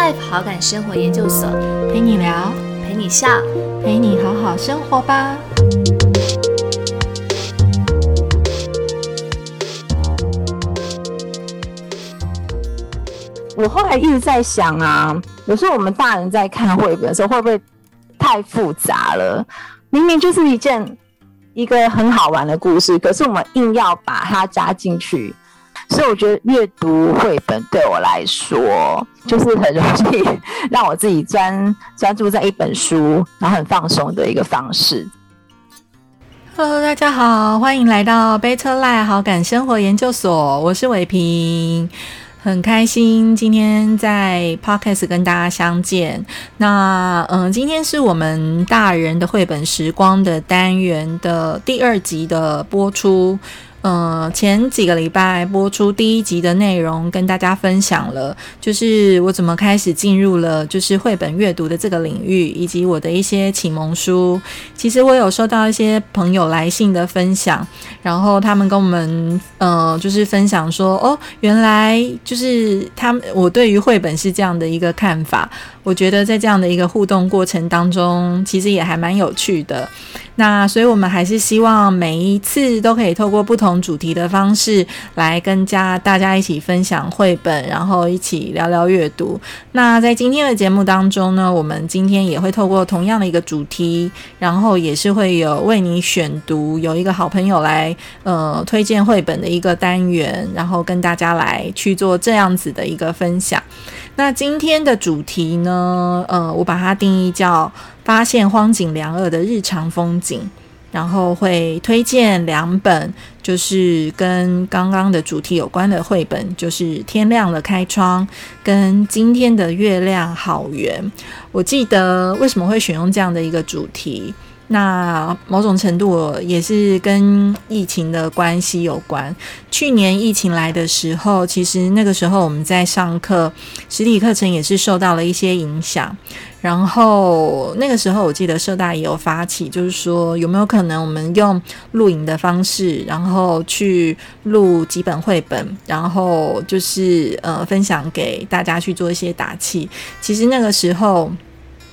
Life 好感生活研究所，陪你聊，陪你笑，陪你好好生活吧。我后来一直在想啊，有时候我们大人在看绘本的时候，会不会太复杂了？明明就是一件一个很好玩的故事，可是我们硬要把它加进去。所以我觉得阅读绘本对我来说，就是很容易让我自己专专注在一本书，然后很放松的一个方式。Hello，大家好，欢迎来到 Beta Life 好感生活研究所，我是伟平，很开心今天在 Podcast 跟大家相见。那嗯，今天是我们大人的绘本时光的单元的第二集的播出。嗯，前几个礼拜播出第一集的内容，跟大家分享了，就是我怎么开始进入了就是绘本阅读的这个领域，以及我的一些启蒙书。其实我有收到一些朋友来信的分享，然后他们跟我们，呃，就是分享说，哦，原来就是他们我对于绘本是这样的一个看法。我觉得在这样的一个互动过程当中，其实也还蛮有趣的。那所以，我们还是希望每一次都可以透过不同主题的方式来跟家大家一起分享绘本，然后一起聊聊阅读。那在今天的节目当中呢，我们今天也会透过同样的一个主题，然后也是会有为你选读，有一个好朋友来呃推荐绘本的一个单元，然后跟大家来去做这样子的一个分享。那今天的主题呢？呃，我把它定义叫发现荒景良恶的日常风景，然后会推荐两本，就是跟刚刚的主题有关的绘本，就是《天亮了开窗》跟《今天的月亮好圆》。我记得为什么会选用这样的一个主题？那某种程度也是跟疫情的关系有关。去年疫情来的时候，其实那个时候我们在上课，实体课程也是受到了一些影响。然后那个时候，我记得社大也有发起，就是说有没有可能我们用录影的方式，然后去录几本绘本，然后就是呃分享给大家去做一些打气。其实那个时候。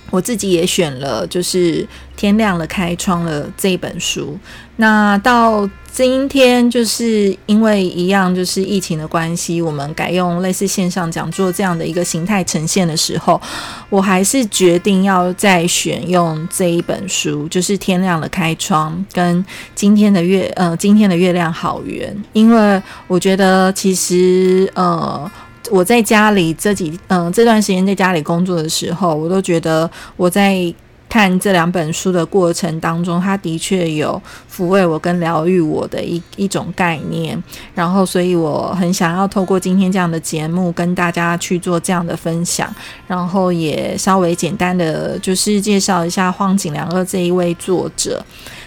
我自己也选了，就是天亮了开窗了这一本书。那到今天，就是因为一样，就是疫情的关系，我们改用类似线上讲座这样的一个形态呈现的时候，我还是决定要再选用这一本书，就是天亮了开窗跟今天的月呃今天的月亮好圆，因为我觉得其实呃。我在家里这几嗯这段时间在家里工作的时候，我都觉得我在看这两本书的过程当中，它的确有抚慰我跟疗愈我的一一种概念。然后，所以我很想要透过今天这样的节目跟大家去做这样的分享，然后也稍微简单的就是介绍一下荒井良二这一位作者。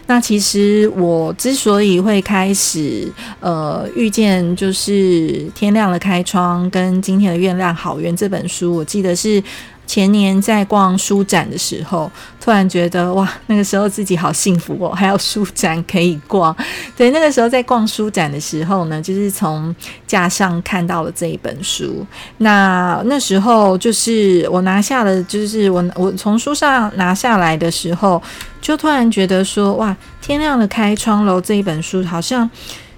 那其实我之所以会开始呃遇见就是天亮了开窗跟今天的月亮好圆这本书，我记得是。前年在逛书展的时候，突然觉得哇，那个时候自己好幸福哦，还有书展可以逛。对，那个时候在逛书展的时候呢，就是从架上看到了这一本书。那那时候就是我拿下了，就是我我从书上拿下来的时候，就突然觉得说哇，天亮的开窗楼这一本书好像。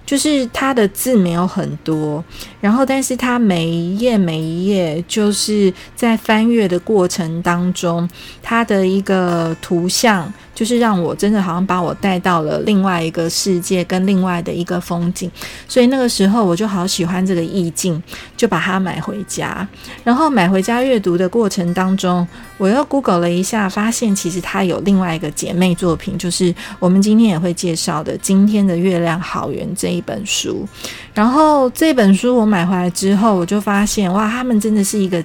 就是它的字没有很多，然后但是它每一页每一页就是在翻阅的过程当中，它的一个图像。就是让我真的好像把我带到了另外一个世界跟另外的一个风景，所以那个时候我就好喜欢这个意境，就把它买回家。然后买回家阅读的过程当中，我又 Google 了一下，发现其实它有另外一个姐妹作品，就是我们今天也会介绍的《今天的月亮好圆》这一本书。然后这本书我买回来之后，我就发现哇，他们真的是一个。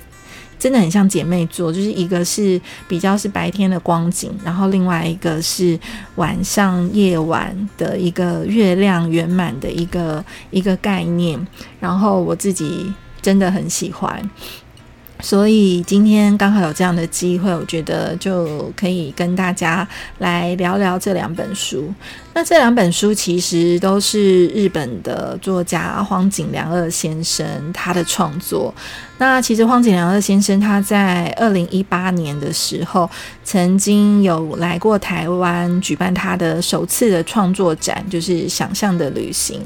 真的很像姐妹座，就是一个是比较是白天的光景，然后另外一个是晚上夜晚的一个月亮圆满的一个一个概念，然后我自己真的很喜欢。所以今天刚好有这样的机会，我觉得就可以跟大家来聊聊这两本书。那这两本书其实都是日本的作家荒井良二先生他的创作。那其实荒井良二先生他在二零一八年的时候，曾经有来过台湾举办他的首次的创作展，就是《想象的旅行》。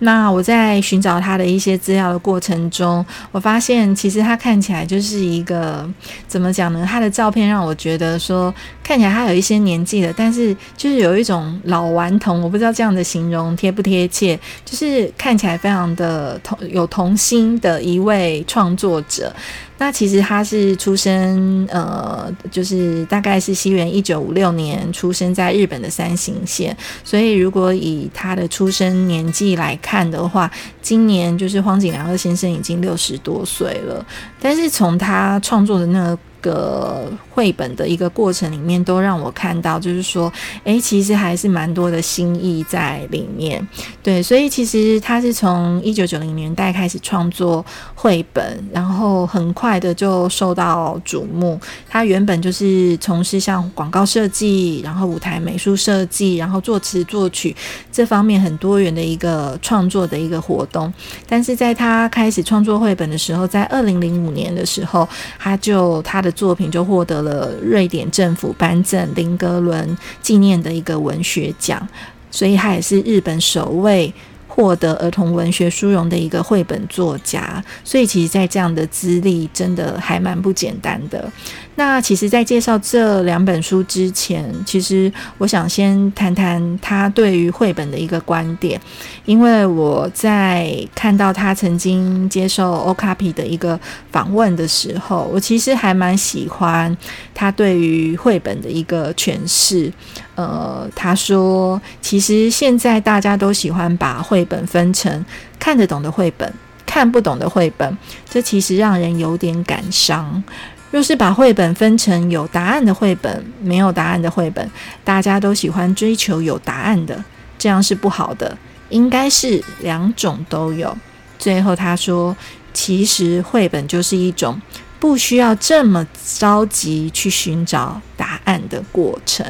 那我在寻找他的一些资料的过程中，我发现其实他看起来就是一个怎么讲呢？他的照片让我觉得说，看起来他有一些年纪了，但是就是有一种老顽童，我不知道这样的形容贴不贴切，就是看起来非常的童有童心的一位创。作者，那其实他是出生，呃，就是大概是西元一九五六年出生在日本的三行县，所以如果以他的出生年纪来看的话，今年就是荒井良二先生已经六十多岁了，但是从他创作的那个。个绘本的一个过程里面，都让我看到，就是说，诶，其实还是蛮多的心意在里面。对，所以其实他是从一九九零年代开始创作绘本，然后很快的就受到瞩目。他原本就是从事像广告设计，然后舞台美术设计，然后作词作曲这方面很多元的一个创作的一个活动。但是在他开始创作绘本的时候，在二零零五年的时候，他就他的作品就获得了瑞典政府颁赠林格伦纪念的一个文学奖，所以他也是日本首位。获得儿童文学殊荣的一个绘本作家，所以其实，在这样的资历，真的还蛮不简单的。那其实，在介绍这两本书之前，其实我想先谈谈他对于绘本的一个观点，因为我在看到他曾经接受 Okapi 的一个访问的时候，我其实还蛮喜欢他对于绘本的一个诠释。呃，他说，其实现在大家都喜欢把绘本分成看得懂的绘本、看不懂的绘本，这其实让人有点感伤。若是把绘本分成有答案的绘本、没有答案的绘本，大家都喜欢追求有答案的，这样是不好的。应该是两种都有。最后他说，其实绘本就是一种不需要这么着急去寻找答案的过程。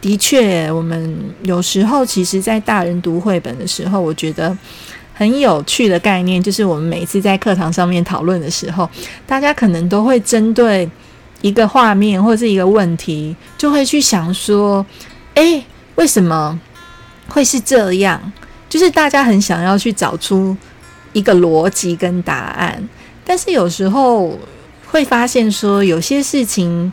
的确，我们有时候其实，在大人读绘本的时候，我觉得 很有趣的概念，就是我们每次在课堂上面讨论的时候，大家可能都会针对一个画面或是一个问题，就会去想说：“诶，为什么会是这样？”就是大家很想要去找出一个逻辑跟答案，但是有时候会发现说，有些事情。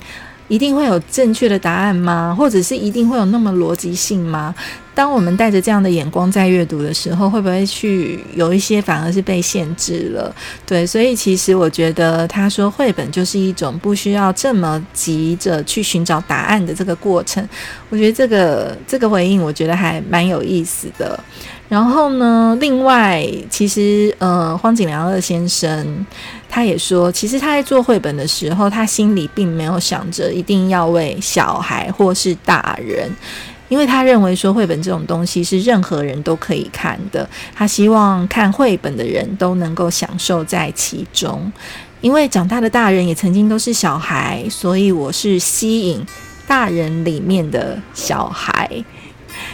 一定会有正确的答案吗？或者是一定会有那么逻辑性吗？当我们带着这样的眼光在阅读的时候，会不会去有一些反而是被限制了？对，所以其实我觉得他说绘本就是一种不需要这么急着去寻找答案的这个过程。我觉得这个这个回应，我觉得还蛮有意思的。然后呢，另外其实呃，荒井良二先生。他也说，其实他在做绘本的时候，他心里并没有想着一定要为小孩或是大人，因为他认为说绘本这种东西是任何人都可以看的。他希望看绘本的人都能够享受在其中，因为长大的大人也曾经都是小孩，所以我是吸引大人里面的小孩。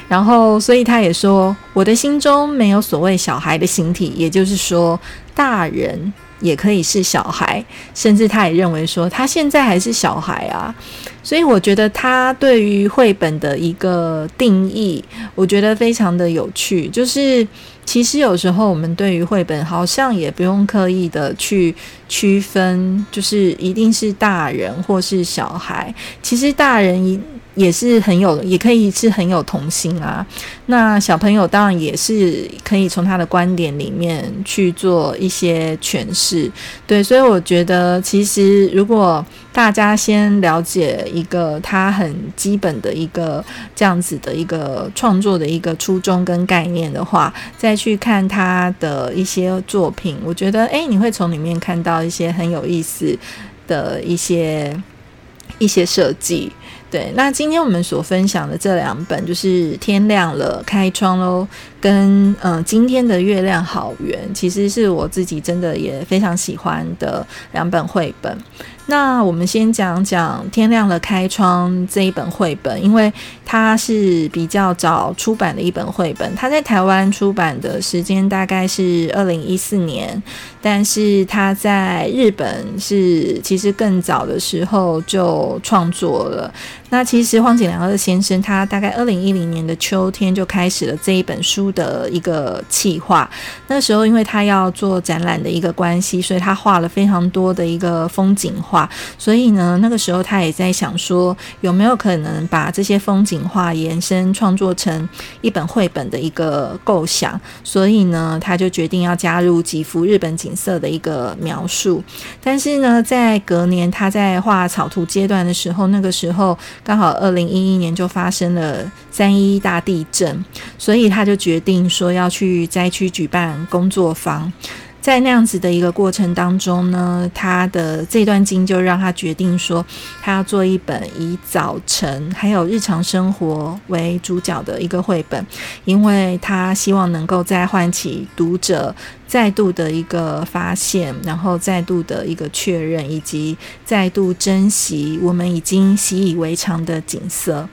然后，所以他也说，我的心中没有所谓小孩的形体，也就是说，大人。也可以是小孩，甚至他也认为说他现在还是小孩啊，所以我觉得他对于绘本的一个定义，我觉得非常的有趣。就是其实有时候我们对于绘本好像也不用刻意的去区分，就是一定是大人或是小孩，其实大人一。也是很有，也可以是很有童心啊。那小朋友当然也是可以从他的观点里面去做一些诠释，对。所以我觉得，其实如果大家先了解一个他很基本的一个这样子的一个创作的一个初衷跟概念的话，在去看他的一些作品，我觉得，诶，你会从里面看到一些很有意思的一些一些设计。对，那今天我们所分享的这两本就是《天亮了，开窗喽》跟嗯今天的《月亮好圆》，其实是我自己真的也非常喜欢的两本绘本。那我们先讲讲《天亮了，开窗》这一本绘本，因为它是比较早出版的一本绘本。它在台湾出版的时间大概是二零一四年，但是它在日本是其实更早的时候就创作了。那其实荒井良二先生他大概二零一零年的秋天就开始了这一本书的一个企划。那时候因为他要做展览的一个关系，所以他画了非常多的一个风景画。所以呢，那个时候他也在想说，有没有可能把这些风景画延伸创作成一本绘本的一个构想。所以呢，他就决定要加入几幅日本景色的一个描述。但是呢，在隔年他在画草图阶段的时候，那个时候。刚好二零一一年就发生了三一大地震，所以他就决定说要去灾区举办工作坊。在那样子的一个过程当中呢，他的这段经就让他决定说，他要做一本以早晨还有日常生活为主角的一个绘本，因为他希望能够再唤起读者。再度的一个发现，然后再度的一个确认，以及再度珍惜我们已经习以为常的景色。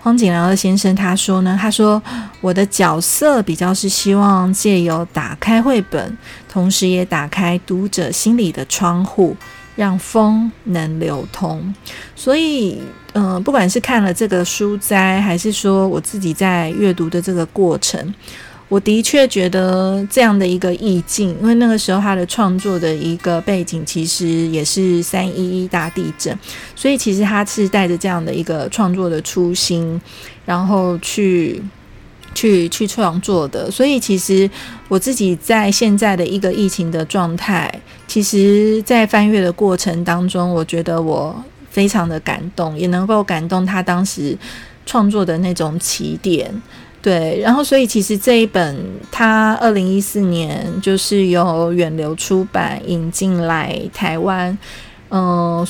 荒井良二先生他说呢，他说我的角色比较是希望借由打开绘本，同时也打开读者心里的窗户，让风能流通。所以，嗯，不管是看了这个书斋，还是说我自己在阅读的这个过程。我的确觉得这样的一个意境，因为那个时候他的创作的一个背景其实也是三一一大地震，所以其实他是带着这样的一个创作的初心，然后去去去创作的。所以其实我自己在现在的一个疫情的状态，其实，在翻阅的过程当中，我觉得我非常的感动，也能够感动他当时创作的那种起点。对，然后所以其实这一本，它二零一四年就是由远流出版引进来台湾，嗯。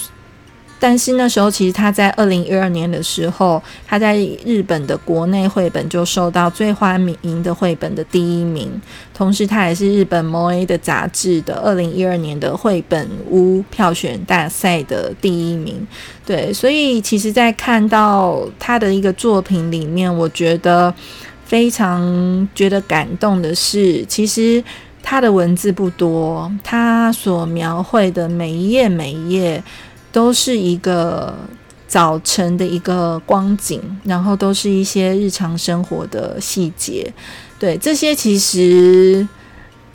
但是那时候，其实他在二零一二年的时候，他在日本的国内绘本就受到最欢迎的绘本的第一名，同时他也是日本 MOA 的杂志的二零一二年的绘本屋票选大赛的第一名。对，所以其实，在看到他的一个作品里面，我觉得非常觉得感动的是，其实他的文字不多，他所描绘的每一页每一页。都是一个早晨的一个光景，然后都是一些日常生活的细节。对这些，其实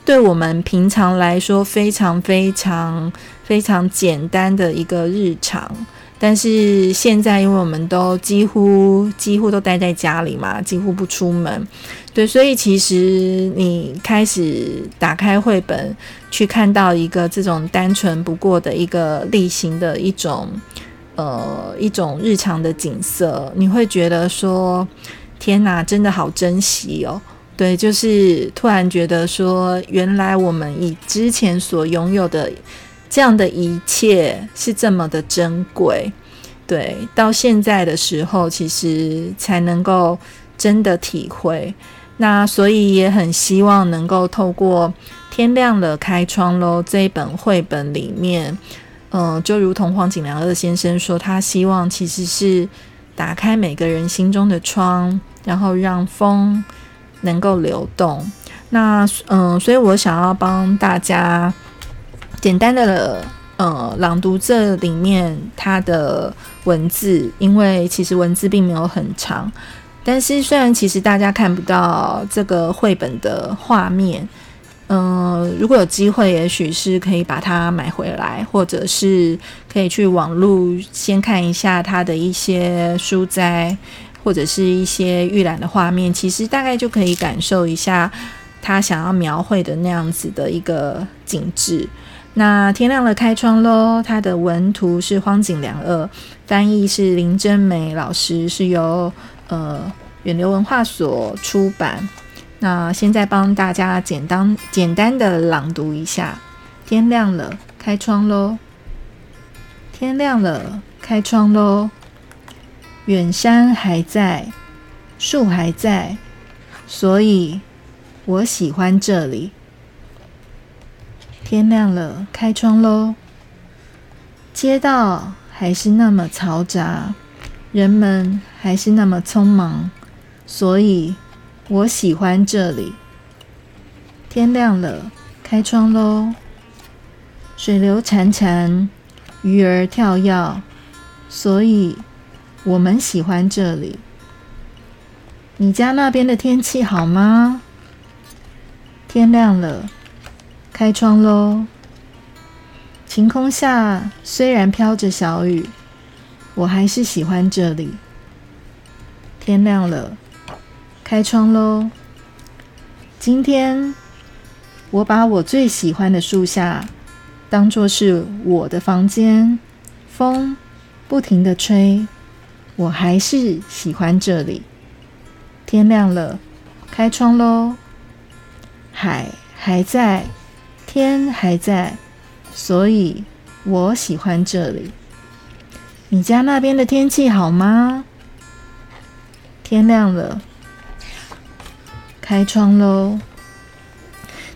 对我们平常来说非常非常非常简单的一个日常。但是现在，因为我们都几乎几乎都待在家里嘛，几乎不出门，对，所以其实你开始打开绘本，去看到一个这种单纯不过的一个例行的一种呃一种日常的景色，你会觉得说，天哪，真的好珍惜哦。对，就是突然觉得说，原来我们以之前所拥有的。这样的一切是这么的珍贵，对，到现在的时候，其实才能够真的体会。那所以也很希望能够透过《天亮了，开窗喽》这一本绘本里面，嗯，就如同黄景良二先生说，他希望其实是打开每个人心中的窗，然后让风能够流动。那嗯，所以我想要帮大家。简单的呃朗读这里面它的文字，因为其实文字并没有很长，但是虽然其实大家看不到这个绘本的画面，嗯，如果有机会，也许是可以把它买回来，或者是可以去网络先看一下它的一些书斋，或者是一些预览的画面，其实大概就可以感受一下他想要描绘的那样子的一个景致。那天亮了，开窗喽！它的文图是荒井良二，翻译是林真美老师，是由呃远流文化所出版。那现在帮大家简单简单的朗读一下：天亮了，开窗喽！天亮了，开窗喽！远山还在，树还在，所以我喜欢这里。天亮了，开窗喽。街道还是那么嘈杂，人们还是那么匆忙，所以我喜欢这里。天亮了，开窗喽。水流潺潺，鱼儿跳跃，所以我们喜欢这里。你家那边的天气好吗？天亮了，开窗喽。晴空下虽然飘着小雨，我还是喜欢这里。天亮了，开窗喽。今天我把我最喜欢的树下当作是我的房间，风不停的吹，我还是喜欢这里。天亮了，开窗喽。海还在，天还在。所以我喜欢这里。你家那边的天气好吗？天亮了，开窗喽。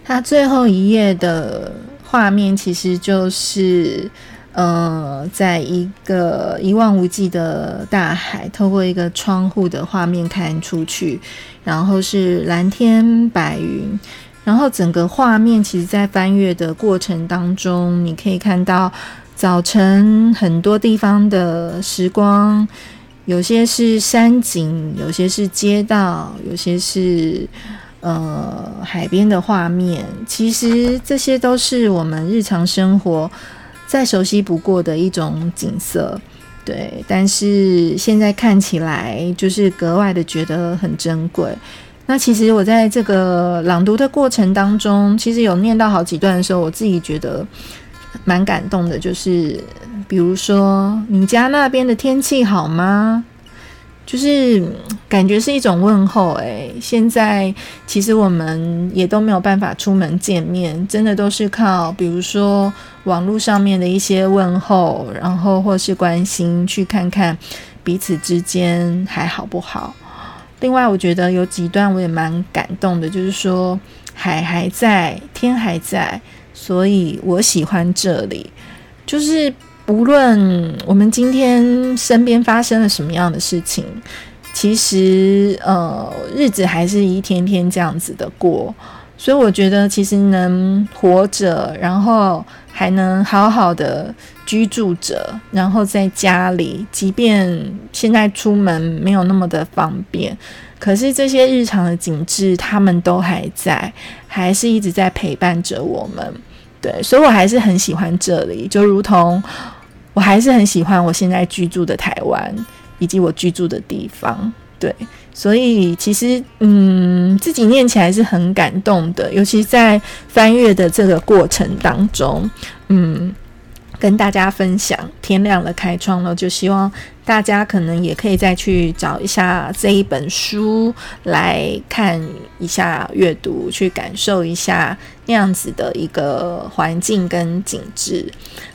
它最后一页的画面其实就是，呃，在一个一望无际的大海，透过一个窗户的画面看出去，然后是蓝天白云。然后整个画面，其实，在翻阅的过程当中，你可以看到早晨很多地方的时光，有些是山景，有些是街道，有些是呃海边的画面。其实这些都是我们日常生活再熟悉不过的一种景色，对。但是现在看起来，就是格外的觉得很珍贵。那其实我在这个朗读的过程当中，其实有念到好几段的时候，我自己觉得蛮感动的。就是比如说，你家那边的天气好吗？就是感觉是一种问候。诶，现在其实我们也都没有办法出门见面，真的都是靠比如说网络上面的一些问候，然后或是关心，去看看彼此之间还好不好。另外，我觉得有几段我也蛮感动的，就是说海还在，天还在，所以我喜欢这里。就是无论我们今天身边发生了什么样的事情，其实呃日子还是一天天这样子的过。所以我觉得，其实能活着，然后还能好好的居住着，然后在家里，即便现在出门没有那么的方便，可是这些日常的景致，他们都还在，还是一直在陪伴着我们。对，所以我还是很喜欢这里，就如同我还是很喜欢我现在居住的台湾，以及我居住的地方。对。所以其实，嗯，自己念起来是很感动的，尤其在翻阅的这个过程当中，嗯，跟大家分享。天亮了，开窗了，就希望大家可能也可以再去找一下这一本书来看一下，阅读，去感受一下那样子的一个环境跟景致。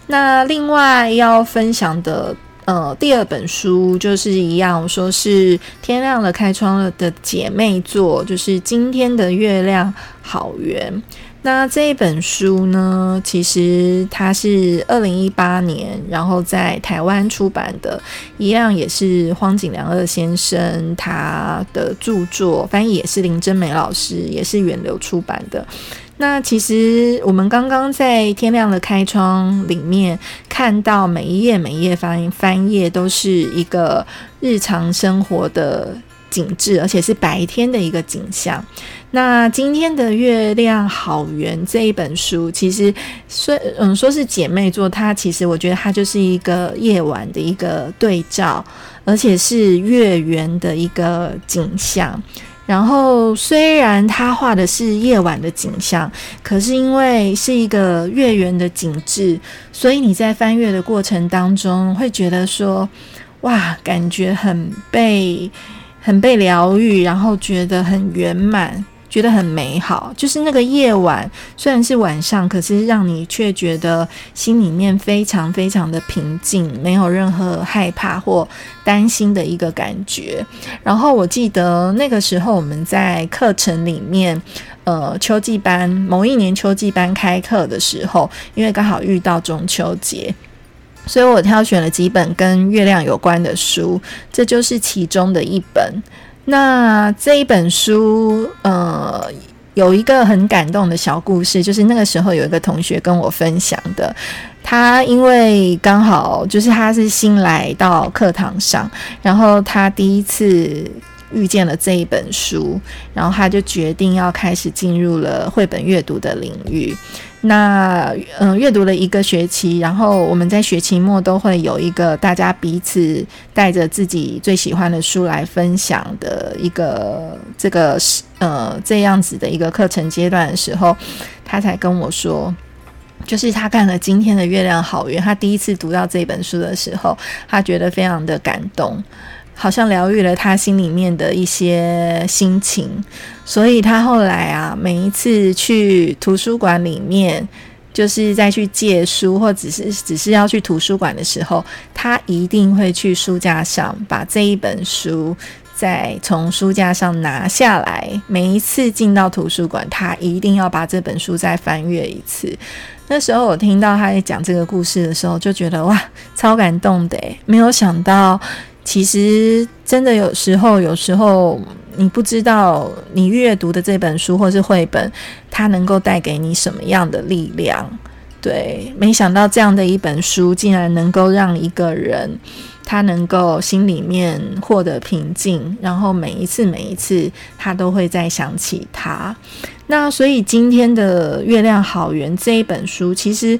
那另外要分享的。呃，第二本书就是一样，说是天亮了，开窗了的姐妹作，就是今天的月亮好圆。那这一本书呢，其实它是二零一八年，然后在台湾出版的，一样也是荒井良二先生他的著作，翻译也是林真美老师，也是远流出版的。那其实我们刚刚在天亮的开窗里面看到每一页每一页翻翻页都是一个日常生活的景致，而且是白天的一个景象。那今天的月亮好圆这一本书，其实说嗯说是姐妹作，它其实我觉得它就是一个夜晚的一个对照，而且是月圆的一个景象。然后，虽然他画的是夜晚的景象，可是因为是一个月圆的景致，所以你在翻阅的过程当中会觉得说，哇，感觉很被很被疗愈，然后觉得很圆满，觉得很美好。就是那个夜晚，虽然是晚上，可是让你却觉得心里面非常非常的平静，没有任何害怕或担心的一个感觉。然后我记得那个时候我们在课程里面。呃，秋季班某一年秋季班开课的时候，因为刚好遇到中秋节，所以我挑选了几本跟月亮有关的书，这就是其中的一本。那这一本书，呃，有一个很感动的小故事，就是那个时候有一个同学跟我分享的，他因为刚好就是他是新来到课堂上，然后他第一次。遇见了这一本书，然后他就决定要开始进入了绘本阅读的领域。那嗯，阅读了一个学期，然后我们在学期末都会有一个大家彼此带着自己最喜欢的书来分享的一个这个呃这样子的一个课程阶段的时候，他才跟我说，就是他看了今天的《月亮好圆》，他第一次读到这本书的时候，他觉得非常的感动。好像疗愈了他心里面的一些心情，所以他后来啊，每一次去图书馆里面，就是再去借书，或者是只是要去图书馆的时候，他一定会去书架上把这一本书再从书架上拿下来。每一次进到图书馆，他一定要把这本书再翻阅一次。那时候我听到他在讲这个故事的时候，就觉得哇，超感动的没有想到。其实，真的有时候，有时候你不知道你阅读的这本书或是绘本，它能够带给你什么样的力量。对，没想到这样的一本书，竟然能够让一个人他能够心里面获得平静，然后每一次每一次他都会再想起他。那所以今天的《月亮好圆》这一本书，其实。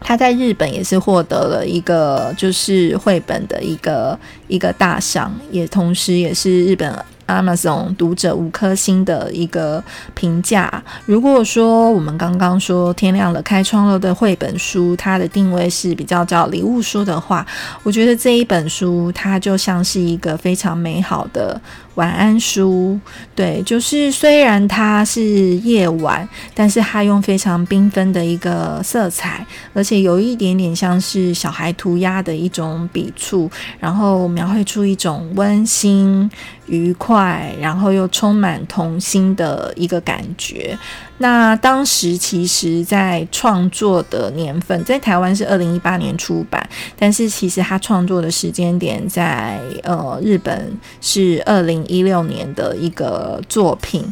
他在日本也是获得了一个就是绘本的一个一个大赏，也同时也是日本。Amazon 读者五颗星的一个评价。如果说我们刚刚说天亮了开窗了的绘本书，它的定位是比较叫礼物书的话，我觉得这一本书它就像是一个非常美好的晚安书。对，就是虽然它是夜晚，但是它用非常缤纷的一个色彩，而且有一点点像是小孩涂鸦的一种笔触，然后描绘出一种温馨。愉快，然后又充满童心的一个感觉。那当时其实，在创作的年份，在台湾是二零一八年出版，但是其实他创作的时间点在呃日本是二零一六年的一个作品。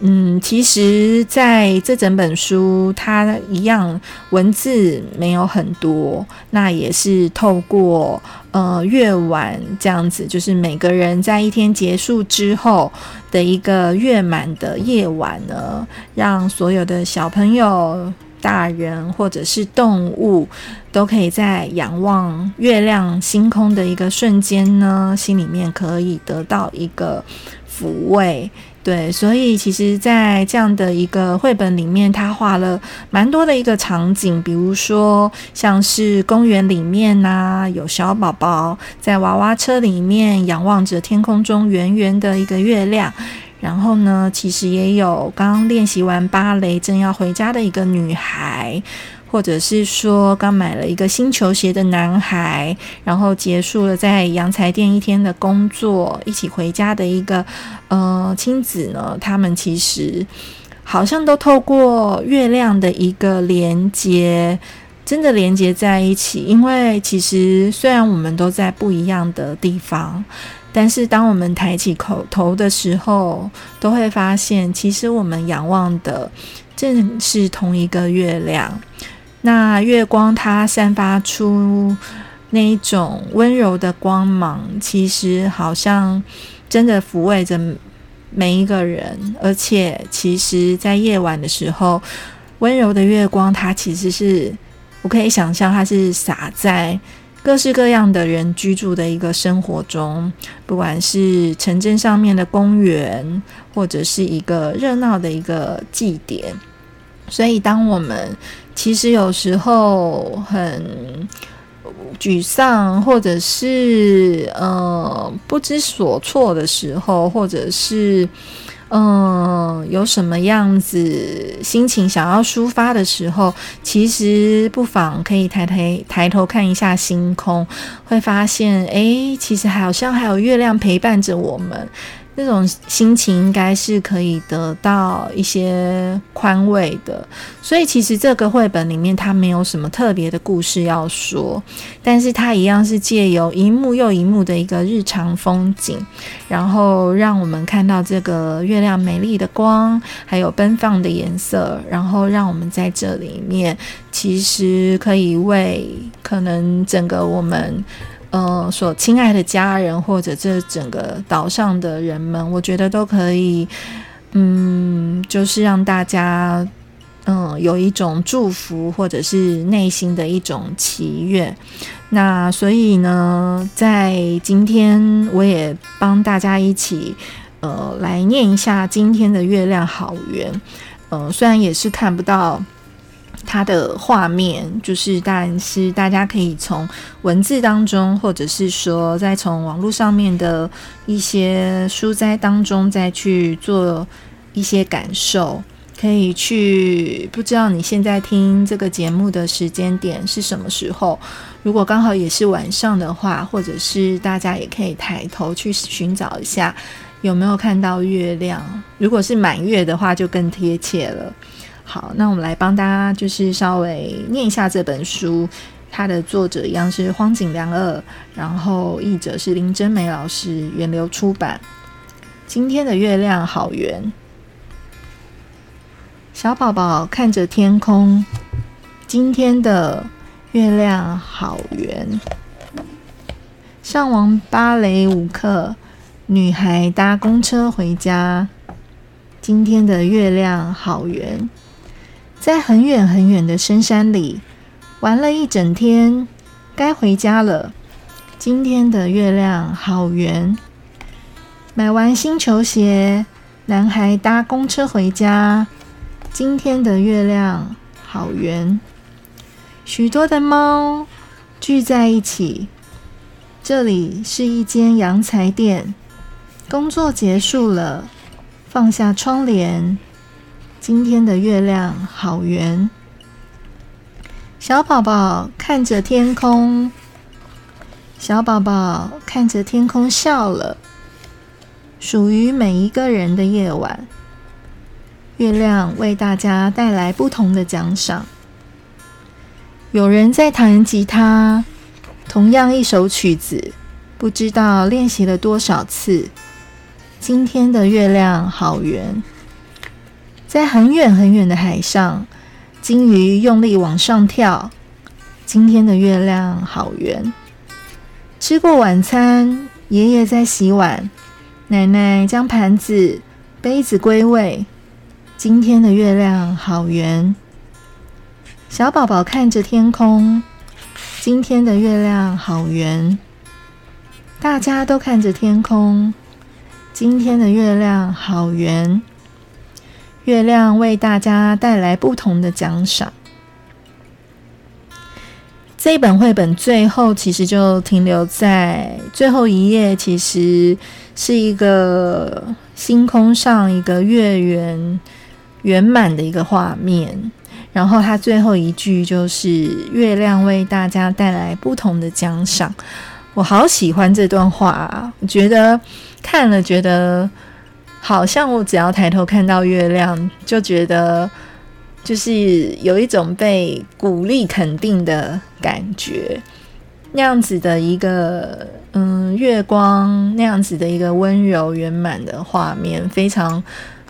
嗯，其实在这整本书，它一样文字没有很多，那也是透过呃月晚这样子，就是每个人在一天结束之后的一个月满的夜晚呢，让所有的小朋友、大人或者是动物，都可以在仰望月亮星空的一个瞬间呢，心里面可以得到一个抚慰。对，所以其实，在这样的一个绘本里面，他画了蛮多的一个场景，比如说像是公园里面呐，有小宝宝在娃娃车里面仰望着天空中圆圆的一个月亮，然后呢，其实也有刚练习完芭蕾正要回家的一个女孩。或者是说刚买了一个新球鞋的男孩，然后结束了在洋裁店一天的工作，一起回家的一个呃亲子呢，他们其实好像都透过月亮的一个连接，真的连接在一起。因为其实虽然我们都在不一样的地方，但是当我们抬起口头的时候，都会发现其实我们仰望的正是同一个月亮。那月光它散发出那一种温柔的光芒，其实好像真的抚慰着每一个人。而且，其实，在夜晚的时候，温柔的月光，它其实是我可以想象，它是洒在各式各样的人居住的一个生活中，不管是城镇上面的公园，或者是一个热闹的一个祭典。所以，当我们其实有时候很沮丧，或者是呃不知所措的时候，或者是嗯，有什么样子心情想要抒发的时候，其实不妨可以抬抬抬头看一下星空，会发现，哎，其实好像还有月亮陪伴着我们。那种心情应该是可以得到一些宽慰的，所以其实这个绘本里面它没有什么特别的故事要说，但是它一样是借由一幕又一幕的一个日常风景，然后让我们看到这个月亮美丽的光，还有奔放的颜色，然后让我们在这里面其实可以为可能整个我们。呃，所亲爱的家人或者这整个岛上的人们，我觉得都可以，嗯，就是让大家，嗯，有一种祝福或者是内心的一种祈愿。那所以呢，在今天我也帮大家一起，呃，来念一下今天的月亮好圆。呃，虽然也是看不到。它的画面就是，但是大家可以从文字当中，或者是说再从网络上面的一些书斋当中再去做一些感受，可以去不知道你现在听这个节目的时间点是什么时候。如果刚好也是晚上的话，或者是大家也可以抬头去寻找一下有没有看到月亮。如果是满月的话，就更贴切了。好，那我们来帮大家就是稍微念一下这本书，它的作者一样是荒井良二，然后译者是林真美老师，源流出版。今天的月亮好圆，小宝宝看着天空，今天的月亮好圆。上完芭蕾舞课，女孩搭公车回家，今天的月亮好圆。在很远很远的深山里玩了一整天，该回家了。今天的月亮好圆。买完新球鞋，男孩搭公车回家。今天的月亮好圆。许多的猫聚在一起，这里是一间洋裁店。工作结束了，放下窗帘。今天的月亮好圆，小宝宝看着天空，小宝宝看着天空笑了。属于每一个人的夜晚，月亮为大家带来不同的奖赏。有人在弹吉他，同样一首曲子，不知道练习了多少次。今天的月亮好圆。在很远很远的海上，金鱼用力往上跳。今天的月亮好圆。吃过晚餐，爷爷在洗碗，奶奶将盘子、杯子归位。今天的月亮好圆。小宝宝看着天空，今天的月亮好圆。大家都看着天空，今天的月亮好圆。月亮为大家带来不同的奖赏。这一本绘本最后其实就停留在最后一页，其实是一个星空上一个月圆圆满的一个画面。然后它最后一句就是“月亮为大家带来不同的奖赏”。我好喜欢这段话啊！我觉得看了觉得。好像我只要抬头看到月亮，就觉得就是有一种被鼓励肯定的感觉，那样子的一个嗯月光，那样子的一个温柔圆满的画面，非常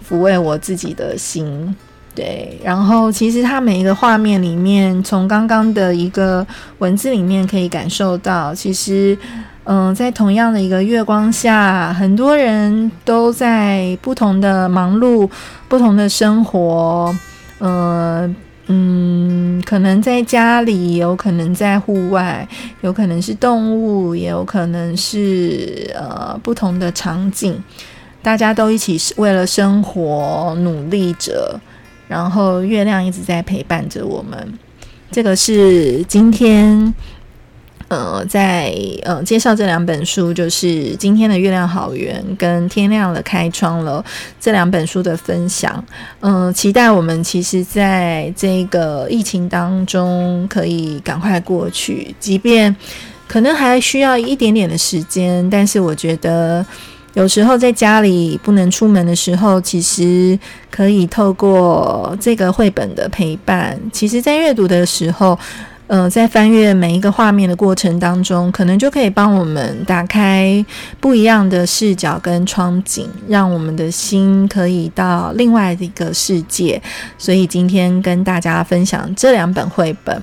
抚慰我自己的心。对，然后其实它每一个画面里面，从刚刚的一个文字里面可以感受到，其实。嗯，在同样的一个月光下，很多人都在不同的忙碌、不同的生活。呃，嗯，可能在家里，有可能在户外，有可能是动物，也有可能是呃不同的场景。大家都一起为了生活努力着，然后月亮一直在陪伴着我们。这个是今天。呃，在呃介绍这两本书，就是今天的月亮好圆跟天亮了开窗了这两本书的分享。嗯，期待我们其实在这个疫情当中可以赶快过去，即便可能还需要一点点的时间，但是我觉得有时候在家里不能出门的时候，其实可以透过这个绘本的陪伴，其实在阅读的时候。呃，在翻阅每一个画面的过程当中，可能就可以帮我们打开不一样的视角跟窗景，让我们的心可以到另外的一个世界。所以今天跟大家分享这两本绘本。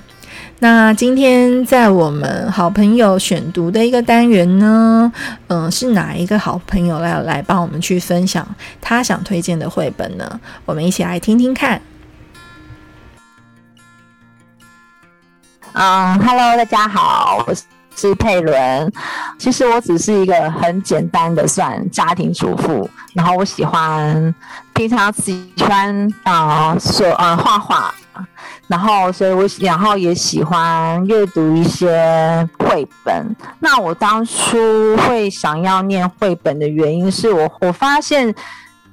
那今天在我们好朋友选读的一个单元呢，嗯，是哪一个好朋友来来帮我们去分享他想推荐的绘本呢？我们一起来听听看。嗯，Hello，大家好，我是佩伦。其实我只是一个很简单的算家庭主妇，然后我喜欢平常喜欢啊，说呃画画，然后所以我然后也喜欢阅读一些绘本。那我当初会想要念绘本的原因是我我发现。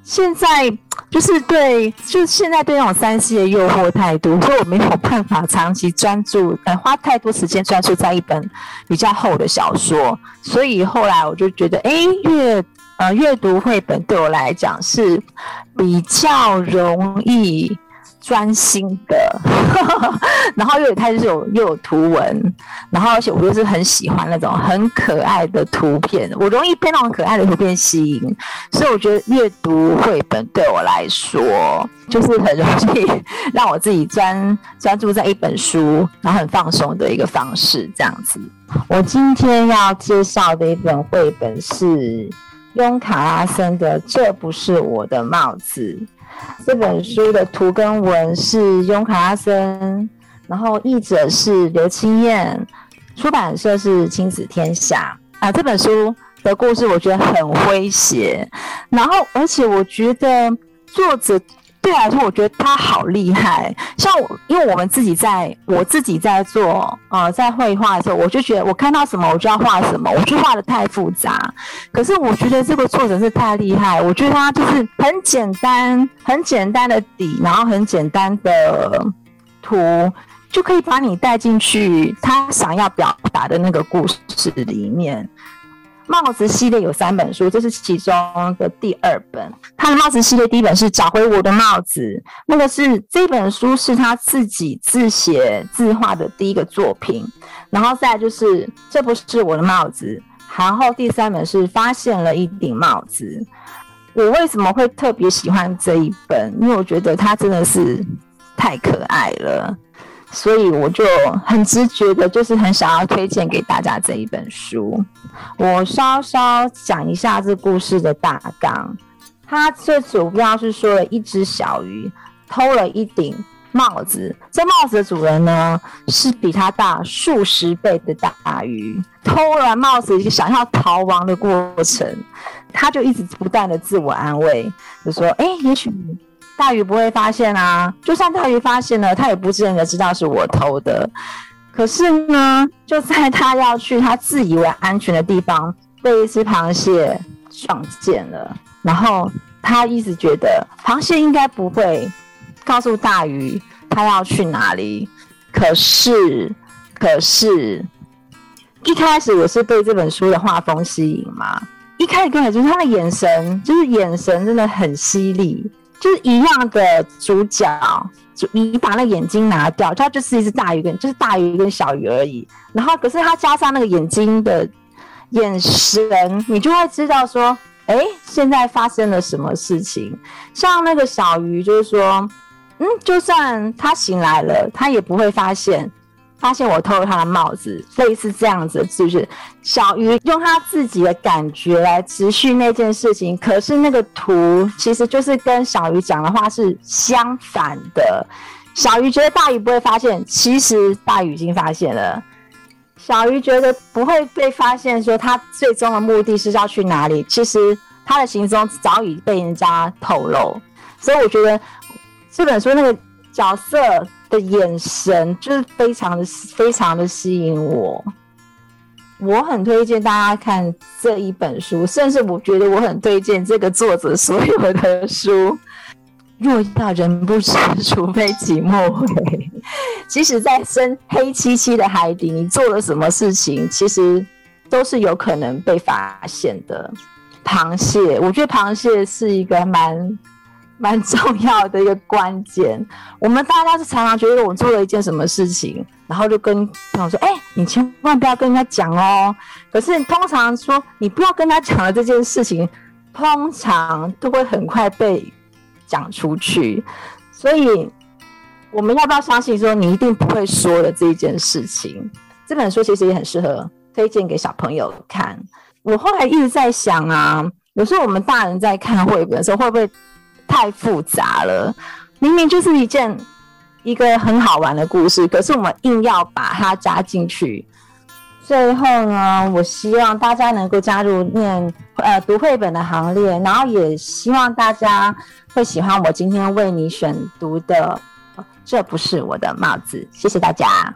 现在就是对，就是现在对那种三 C 的诱惑太多，所以我没有办法长期专注，呃，花太多时间专注在一本比较厚的小说。所以后来我就觉得，哎，阅呃阅读绘本对我来讲是比较容易。专心的，然后又有它就是有又有图文，然后而且我就是很喜欢那种很可爱的图片，我容易被那种可爱的图片吸引，所以我觉得阅读绘本对我来说就是很容易让我自己专专注在一本书，然后很放松的一个方式。这样子，我今天要介绍的一本绘本是雍卡拉森的《这不是我的帽子》。这本书的图跟文是雍卡拉森，然后译者是刘清燕，出版社是亲子天下啊。这本书的故事我觉得很诙谐，然后而且我觉得作者。对来说，我觉得他好厉害。像我，因为我们自己在，我自己在做，呃，在绘画的时候，我就觉得我看到什么我就要画什么，我就画的太复杂。可是我觉得这个作者是太厉害，我觉得他就是很简单、很简单的底，然后很简单的图，就可以把你带进去他想要表达的那个故事里面。帽子系列有三本书，这是其中的第二本。他的帽子系列第一本是《找回我的帽子》，那个是这本书是他自己自写自画的第一个作品。然后再就是这不是我的帽子，然后第三本是发现了一顶帽子。我为什么会特别喜欢这一本？因为我觉得它真的是太可爱了。所以我就很直觉的，就是很想要推荐给大家这一本书。我稍稍讲一下这故事的大纲。它最主要是说了一只小鱼偷了一顶帽子，这帽子的主人呢是比它大数十倍的大鱼。偷了帽子，想要逃亡的过程，他就一直不断的自我安慰，就说：“哎，也许。”大鱼不会发现啊，就算大鱼发现了，他也不见得知道是我偷的。可是呢，就在他要去他自以为安全的地方，被一只螃蟹撞见了。然后他一直觉得螃蟹应该不会告诉大鱼他要去哪里。可是，可是，一开始我是被这本书的画风吸引嘛。一开始根本就是他的眼神，就是眼神真的很犀利。就是一样的主角，就你把那个眼睛拿掉，它就是一只大鱼跟就是大鱼跟小鱼而已。然后可是它加上那个眼睛的眼神，你就会知道说，哎，现在发生了什么事情。像那个小鱼，就是说，嗯，就算他醒来了，他也不会发现。发现我偷了他的帽子，类似这样子，是不是？小鱼用他自己的感觉来持续那件事情，可是那个图其实就是跟小鱼讲的话是相反的。小鱼觉得大鱼不会发现，其实大鱼已经发现了。小鱼觉得不会被发现，说他最终的目的是要去哪里，其实他的行踪早已被人家透露。所以我觉得这本书那个角色。的眼神就是非常的非常的吸引我，我很推荐大家看这一本书，甚至我觉得我很推荐这个作者所有的书。若到人不知，除非己莫为。即使在深黑漆漆的海底，你做了什么事情，其实都是有可能被发现的。螃蟹，我觉得螃蟹是一个蛮蛮重要的一个关键。我们大家是常常觉得我做了一件什么事情，然后就跟朋友说：“哎，你千万不要跟人家讲哦。”可是通常说你不要跟他讲的这件事情，通常都会很快被。讲出去，所以我们要不要相信说你一定不会说的这一件事情？这本书其实也很适合推荐给小朋友看。我后来一直在想啊，有时候我们大人在看绘本的时候，会不会太复杂了？明明就是一件一个很好玩的故事，可是我们硬要把它加进去。最后呢，我希望大家能够加入念呃读绘本的行列，然后也希望大家会喜欢我今天为你选读的。这不是我的帽子，谢谢大家。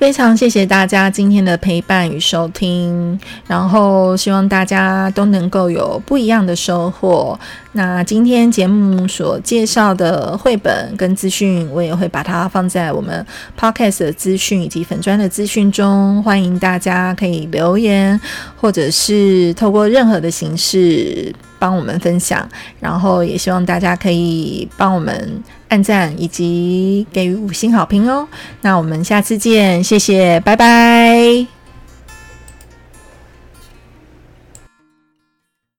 非常谢谢大家今天的陪伴与收听，然后希望大家都能够有不一样的收获。那今天节目所介绍的绘本跟资讯，我也会把它放在我们 podcast 的资讯以及粉砖的资讯中，欢迎大家可以留言，或者是透过任何的形式帮我们分享。然后也希望大家可以帮我们按赞以及给予五星好评哦。那我们下次见，谢谢，拜拜。